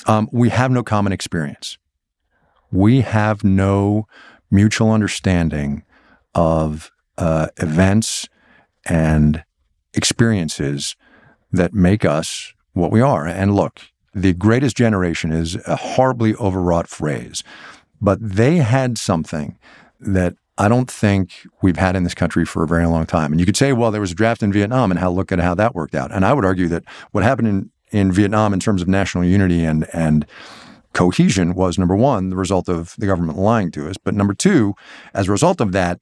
Um, we have no common experience. We have no mutual understanding of uh, events and experiences that make us what we are. And look, the greatest generation is a horribly overwrought phrase, but they had something that I don't think we've had in this country for a very long time. And you could say, well, there was a draft in Vietnam and how look at how that worked out. And I would argue that what happened in, in Vietnam in terms of national unity and and cohesion was number one, the result of the government lying to us. But number two, as a result of that,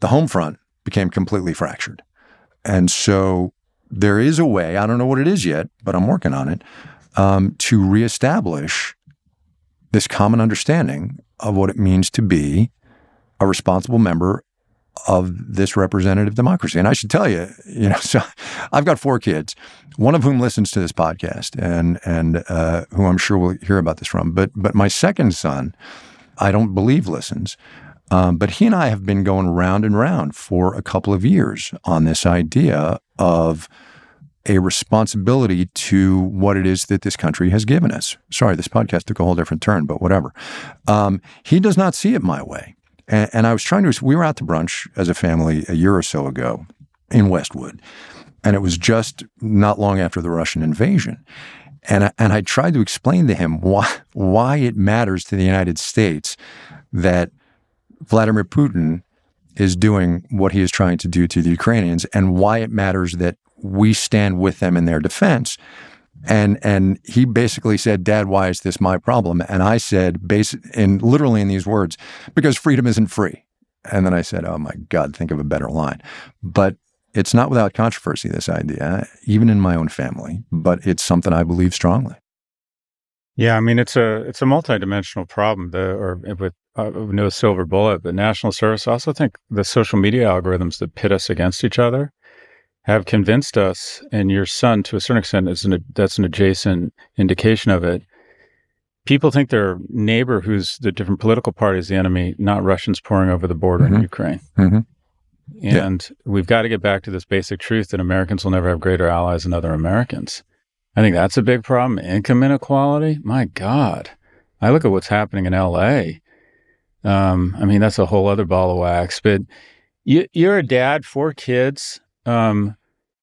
the home front became completely fractured. And so there is a way, I don't know what it is yet, but I'm working on it, um, to reestablish this common understanding of what it means to be a responsible member of this representative democracy. And I should tell you, you know, <laughs> so I've got four kids, one of whom listens to this podcast, and and uh, who I'm sure will hear about this from. But but my second son, I don't believe listens. Um, but he and I have been going round and round for a couple of years on this idea of a responsibility to what it is that this country has given us. Sorry, this podcast took a whole different turn, but whatever. Um, he does not see it my way. And, and I was trying to, we were out to brunch as a family a year or so ago in Westwood. And it was just not long after the Russian invasion. And I, and I tried to explain to him why, why it matters to the United States that Vladimir Putin is doing what he is trying to do to the Ukrainians and why it matters that we stand with them in their defense. And and he basically said, "Dad, why is this my problem?" And I said, base in literally in these words, because freedom isn't free. And then I said, "Oh my God, think of a better line." But it's not without controversy. This idea, even in my own family, but it's something I believe strongly. Yeah, I mean it's a it's a multidimensional problem. The, or eh, with uh, no silver bullet, but national service. I also think the social media algorithms that pit us against each other have convinced us, and your son, to a certain extent, is an, that's an adjacent indication of it. People think their neighbor, who's the different political party, is the enemy, not Russians pouring over the border mm-hmm. in Ukraine. Mm-hmm. And yeah. we've got to get back to this basic truth that Americans will never have greater allies than other Americans. I think that's a big problem. Income inequality, my God. I look at what's happening in LA. Um, I mean, that's a whole other ball of wax. But you, are a dad, four kids. Um,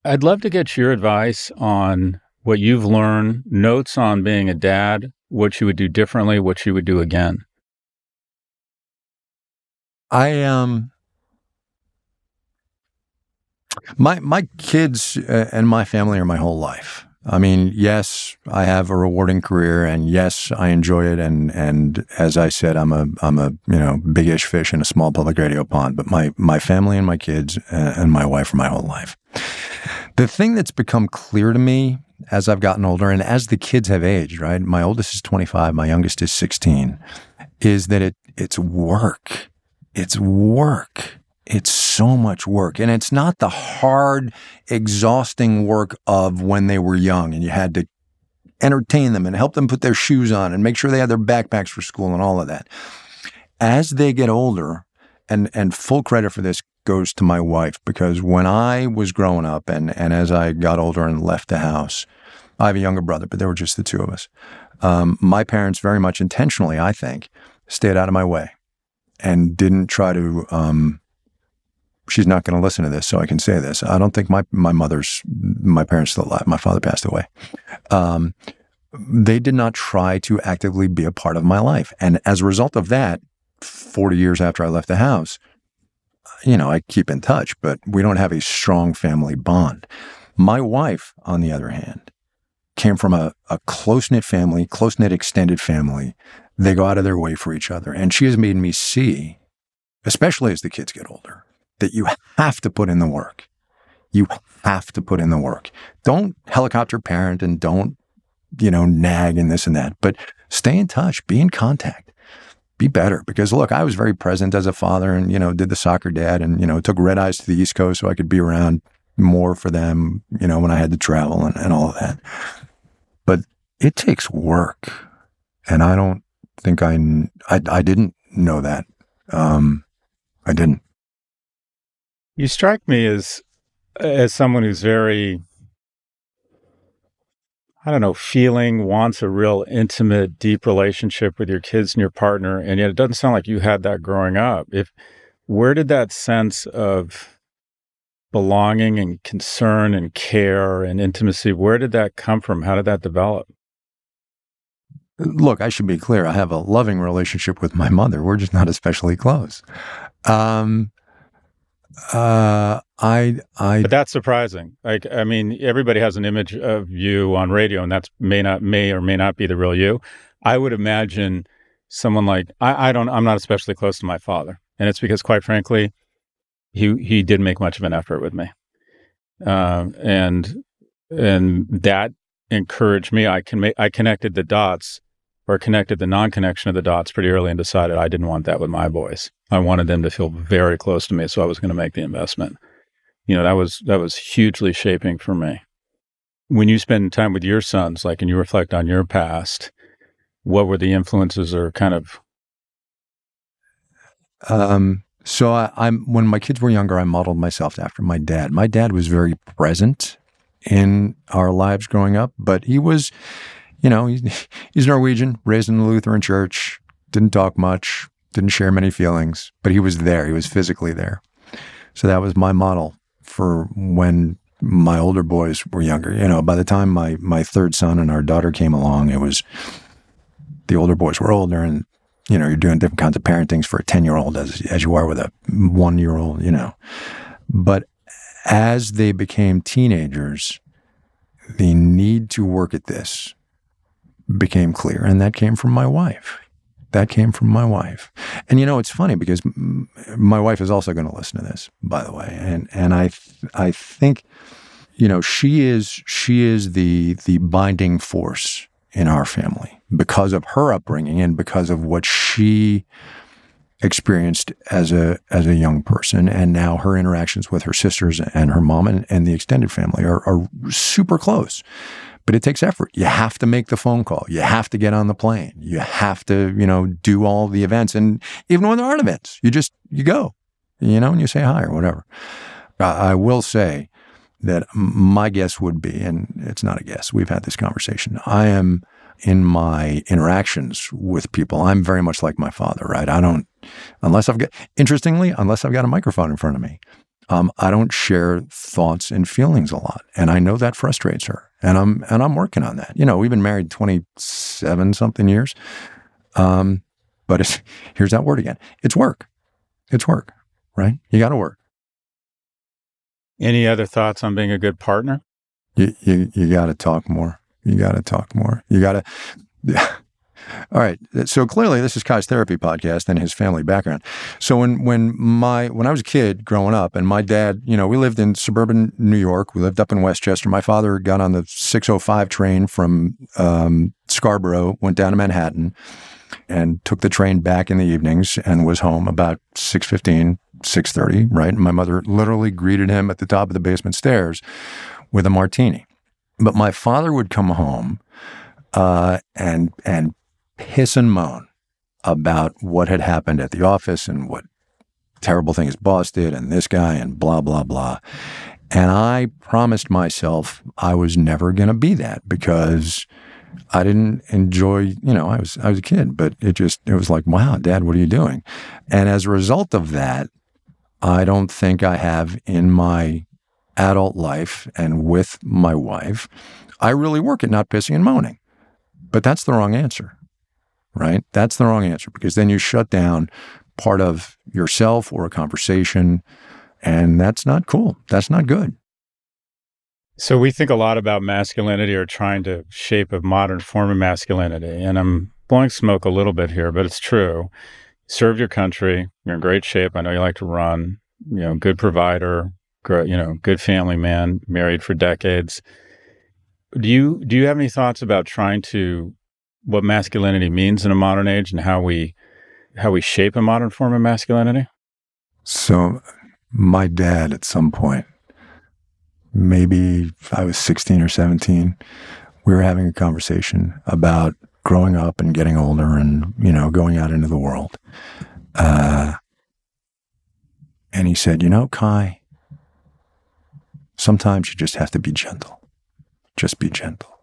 I'd love to get your advice on what you've learned, notes on being a dad, what you would do differently, what you would do again. I um my my kids uh, and my family are my whole life. I mean, yes, I have a rewarding career, and yes, I enjoy it. And and as I said, I'm a I'm a you know big-ish fish in a small public radio pond. But my my family and my kids and my wife are my whole life. The thing that's become clear to me as I've gotten older, and as the kids have aged, right? My oldest is 25, my youngest is 16, is that it it's work. It's work it's so much work. And it's not the hard, exhausting work of when they were young and you had to entertain them and help them put their shoes on and make sure they had their backpacks for school and all of that. As they get older, and, and full credit for this goes to my wife because when I was growing up and, and as I got older and left the house, I have a younger brother, but there were just the two of us. Um, my parents very much intentionally, I think, stayed out of my way and didn't try to um, she's not going to listen to this, so I can say this. I don't think my my mother's my parents still alive. My father passed away. Um, they did not try to actively be a part of my life, and as a result of that, forty years after I left the house, you know, I keep in touch, but we don't have a strong family bond. My wife, on the other hand, came from a, a close knit family, close knit extended family. They go out of their way for each other, and she has made me see, especially as the kids get older that you have to put in the work. You have to put in the work. Don't helicopter parent and don't, you know, nag and this and that, but stay in touch, be in contact, be better. Because look, I was very present as a father and, you know, did the soccer dad and, you know, took red eyes to the East Coast so I could be around more for them, you know, when I had to travel and, and all of that. But it takes work. And I don't think I, I, I didn't know that. Um, I didn't. You strike me as, as someone who's very, I don't know, feeling, wants a real intimate, deep relationship with your kids and your partner. And yet it doesn't sound like you had that growing up. If, where did that sense of belonging and concern and care and intimacy, where did that come from? How did that develop? Look, I should be clear. I have a loving relationship with my mother. We're just not especially close. Um, uh, I, I, but that's surprising. Like, I mean, everybody has an image of you on radio, and that's may not, may or may not be the real you. I would imagine someone like I, I don't. I'm not especially close to my father, and it's because, quite frankly, he he didn't make much of an effort with me, uh, and and that encouraged me. I can make I connected the dots or connected the non-connection of the dots pretty early and decided I didn't want that with my boys. I wanted them to feel very close to me, so I was going to make the investment. You know, that was that was hugely shaping for me. When you spend time with your sons, like, and you reflect on your past, what were the influences or kind of? Um, so I, I'm when my kids were younger, I modeled myself after my dad. My dad was very present in our lives growing up, but he was, you know, he's, Norwegian, raised in the Lutheran church, didn't talk much, didn't share many feelings, but he was there. He was physically there. So that was my model for when my older boys were younger. You know, by the time my my third son and our daughter came along, it was the older boys were older and you know, you're doing different kinds of parentings for a 10 year old as, as you are with a one year old, you know. But as they became teenagers, the need to work at this became clear. And that came from my wife. That came from my wife. And you know, it's funny because my wife is also going to listen to this, by the way. And, and I, I think, you know, she is, she is the, the binding force in our family because of her upbringing and because of what she experienced as a as a young person and now her interactions with her sisters and her mom and, and the extended family are, are super close but it takes effort. You have to make the phone call. You have to get on the plane. You have to you know do all the events and even when there aren't events you just you go you know and you say hi or whatever. I, I will say that my guess would be, and it's not a guess, we've had this conversation. I am in my interactions with people, I'm very much like my father, right? I don't, unless I've got, interestingly, unless I've got a microphone in front of me, um, I don't share thoughts and feelings a lot, and I know that frustrates her, and I'm and I'm working on that. You know, we've been married twenty seven something years, um, but it's <laughs> here's that word again. It's work. It's work, right? You got to work. Any other thoughts on being a good partner? You you, you got to talk more. You got to talk more. You got to. All right. So clearly, this is Kai's therapy podcast and his family background. So when when my when I was a kid growing up, and my dad, you know, we lived in suburban New York. We lived up in Westchester. My father got on the 605 train from um, Scarborough, went down to Manhattan, and took the train back in the evenings, and was home about 6:15, 6:30, right? And my mother literally greeted him at the top of the basement stairs with a martini. But my father would come home uh, and and piss and moan about what had happened at the office and what terrible thing his boss did and this guy and blah blah blah. And I promised myself I was never going to be that because I didn't enjoy, you know, I was I was a kid, but it just it was like, wow, dad, what are you doing? And as a result of that, I don't think I have in my adult life and with my wife, I really work at not pissing and moaning. But that's the wrong answer, right? That's the wrong answer because then you shut down part of yourself or a conversation, and that's not cool. That's not good. So we think a lot about masculinity or trying to shape a modern form of masculinity. And I'm blowing smoke a little bit here, but it's true served your country. You're in great shape. I know you like to run. You know, good provider. You know, good family man. Married for decades. Do you do you have any thoughts about trying to what masculinity means in a modern age and how we how we shape a modern form of masculinity? So, my dad at some point maybe I was 16 or 17. We were having a conversation about growing up and getting older and, you know, going out into the world. Uh, and he said, You know, Kai, sometimes you just have to be gentle. Just be gentle.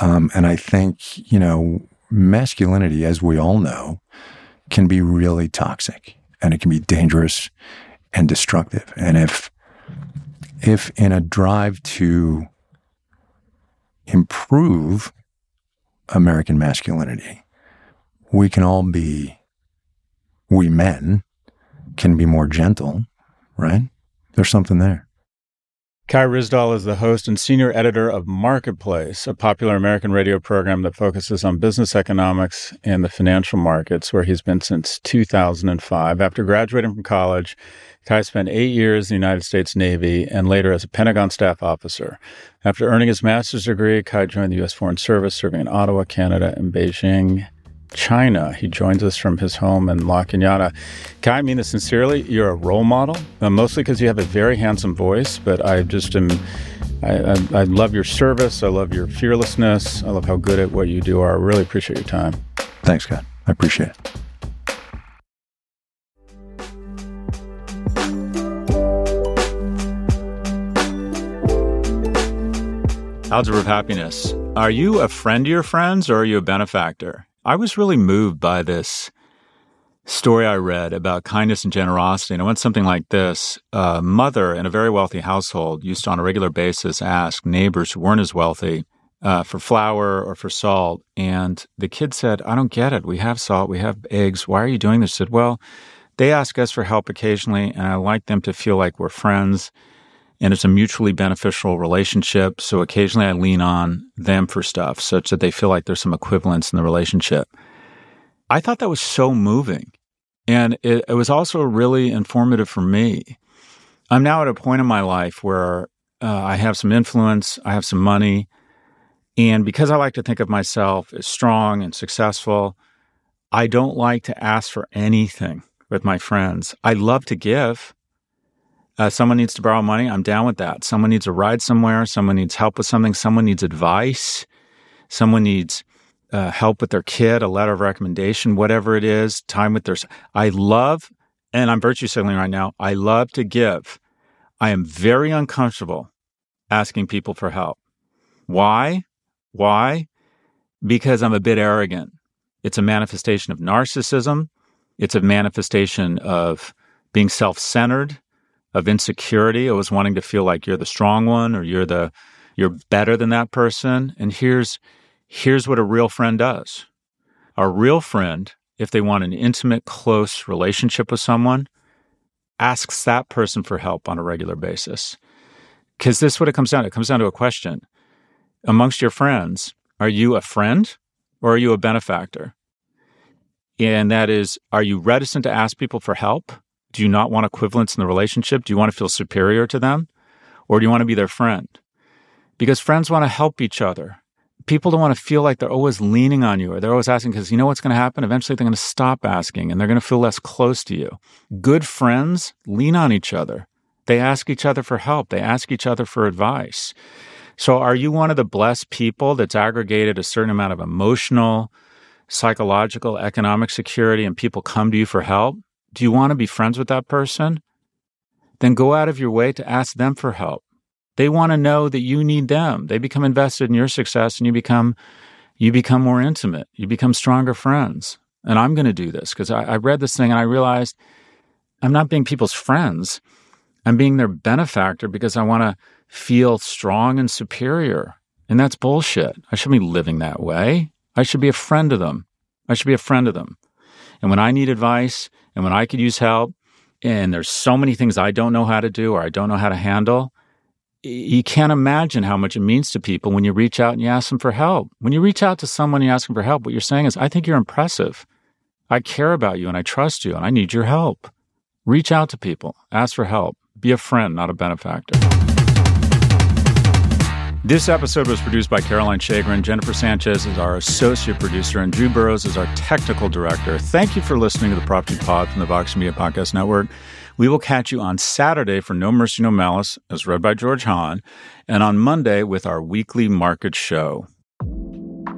Um, and I think, you know, masculinity, as we all know, can be really toxic and it can be dangerous and destructive. And if, if in a drive to improve American masculinity, we can all be, we men can be more gentle, right? There's something there. Kai Ryssdal is the host and senior editor of Marketplace, a popular American radio program that focuses on business economics and the financial markets, where he's been since 2005. After graduating from college, Kai spent eight years in the United States Navy and later as a Pentagon staff officer. After earning his master's degree, Kai joined the U.S. Foreign Service, serving in Ottawa, Canada, and Beijing. China. He joins us from his home in La Cañada. Kai, I mean this sincerely. You're a role model, uh, mostly because you have a very handsome voice, but I just am. I, I, I, love your service. I love your fearlessness. I love how good at what you do are. I really appreciate your time. Thanks, God. I appreciate it. Algebra of Happiness. Are you a friend to your friends or are you a benefactor? I was really moved by this story I read about kindness and generosity. And it went something like this A mother in a very wealthy household used to, on a regular basis, ask neighbors who weren't as wealthy uh, for flour or for salt. And the kid said, I don't get it. We have salt, we have eggs. Why are you doing this? She said, Well, they ask us for help occasionally, and I like them to feel like we're friends and it's a mutually beneficial relationship. So occasionally I lean on them for stuff such that they feel like there's some equivalence in the relationship. I thought that was so moving. And it, it was also really informative for me. I'm now at a point in my life where uh, I have some influence, I have some money. And because I like to think of myself as strong and successful, I don't like to ask for anything with my friends. I love to give. Uh, someone needs to borrow money. I'm down with that. Someone needs a ride somewhere. Someone needs help with something. Someone needs advice. Someone needs uh, help with their kid, a letter of recommendation, whatever it is, time with their. I love, and I'm virtue signaling right now, I love to give. I am very uncomfortable asking people for help. Why? Why? Because I'm a bit arrogant. It's a manifestation of narcissism. It's a manifestation of being self centered of insecurity. It was wanting to feel like you're the strong one or you're the you're better than that person. And here's here's what a real friend does. A real friend, if they want an intimate, close relationship with someone, asks that person for help on a regular basis. Because this is what it comes down to. It comes down to a question. Amongst your friends, are you a friend or are you a benefactor? And that is, are you reticent to ask people for help? Do you not want equivalence in the relationship? Do you want to feel superior to them? Or do you want to be their friend? Because friends want to help each other. People don't want to feel like they're always leaning on you or they're always asking because you know what's going to happen? Eventually they're going to stop asking and they're going to feel less close to you. Good friends lean on each other. They ask each other for help. They ask each other for advice. So are you one of the blessed people that's aggregated a certain amount of emotional, psychological, economic security and people come to you for help? Do you want to be friends with that person? Then go out of your way to ask them for help. They want to know that you need them. They become invested in your success and you become you become more intimate. You become stronger friends. And I'm going to do this because I, I read this thing and I realized I'm not being people's friends. I'm being their benefactor because I want to feel strong and superior. And that's bullshit. I shouldn't be living that way. I should be a friend to them. I should be a friend of them. And when I need advice and when I could use help, and there's so many things I don't know how to do or I don't know how to handle, you can't imagine how much it means to people when you reach out and you ask them for help. When you reach out to someone and you ask them for help, what you're saying is, I think you're impressive. I care about you and I trust you and I need your help. Reach out to people, ask for help, be a friend, not a benefactor. This episode was produced by Caroline Shagrin. Jennifer Sanchez is our associate producer, and Drew Burrows is our technical director. Thank you for listening to the Prof G Pod from the Vox Media Podcast Network. We will catch you on Saturday for No Mercy, No Malice, as read by George Hahn, and on Monday with our weekly market show.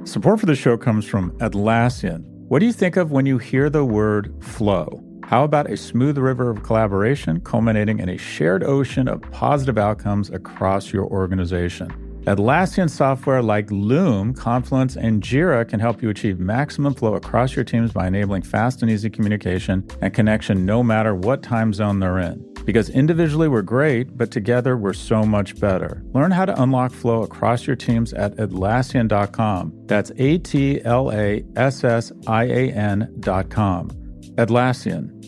Support for the show comes from Atlassian. What do you think of when you hear the word flow? How about a smooth river of collaboration culminating in a shared ocean of positive outcomes across your organization? Atlassian software like Loom, Confluence, and Jira can help you achieve maximum flow across your teams by enabling fast and easy communication and connection no matter what time zone they're in. Because individually we're great, but together we're so much better. Learn how to unlock flow across your teams at Atlassian.com. That's A T L A S S I A N.com. Atlassian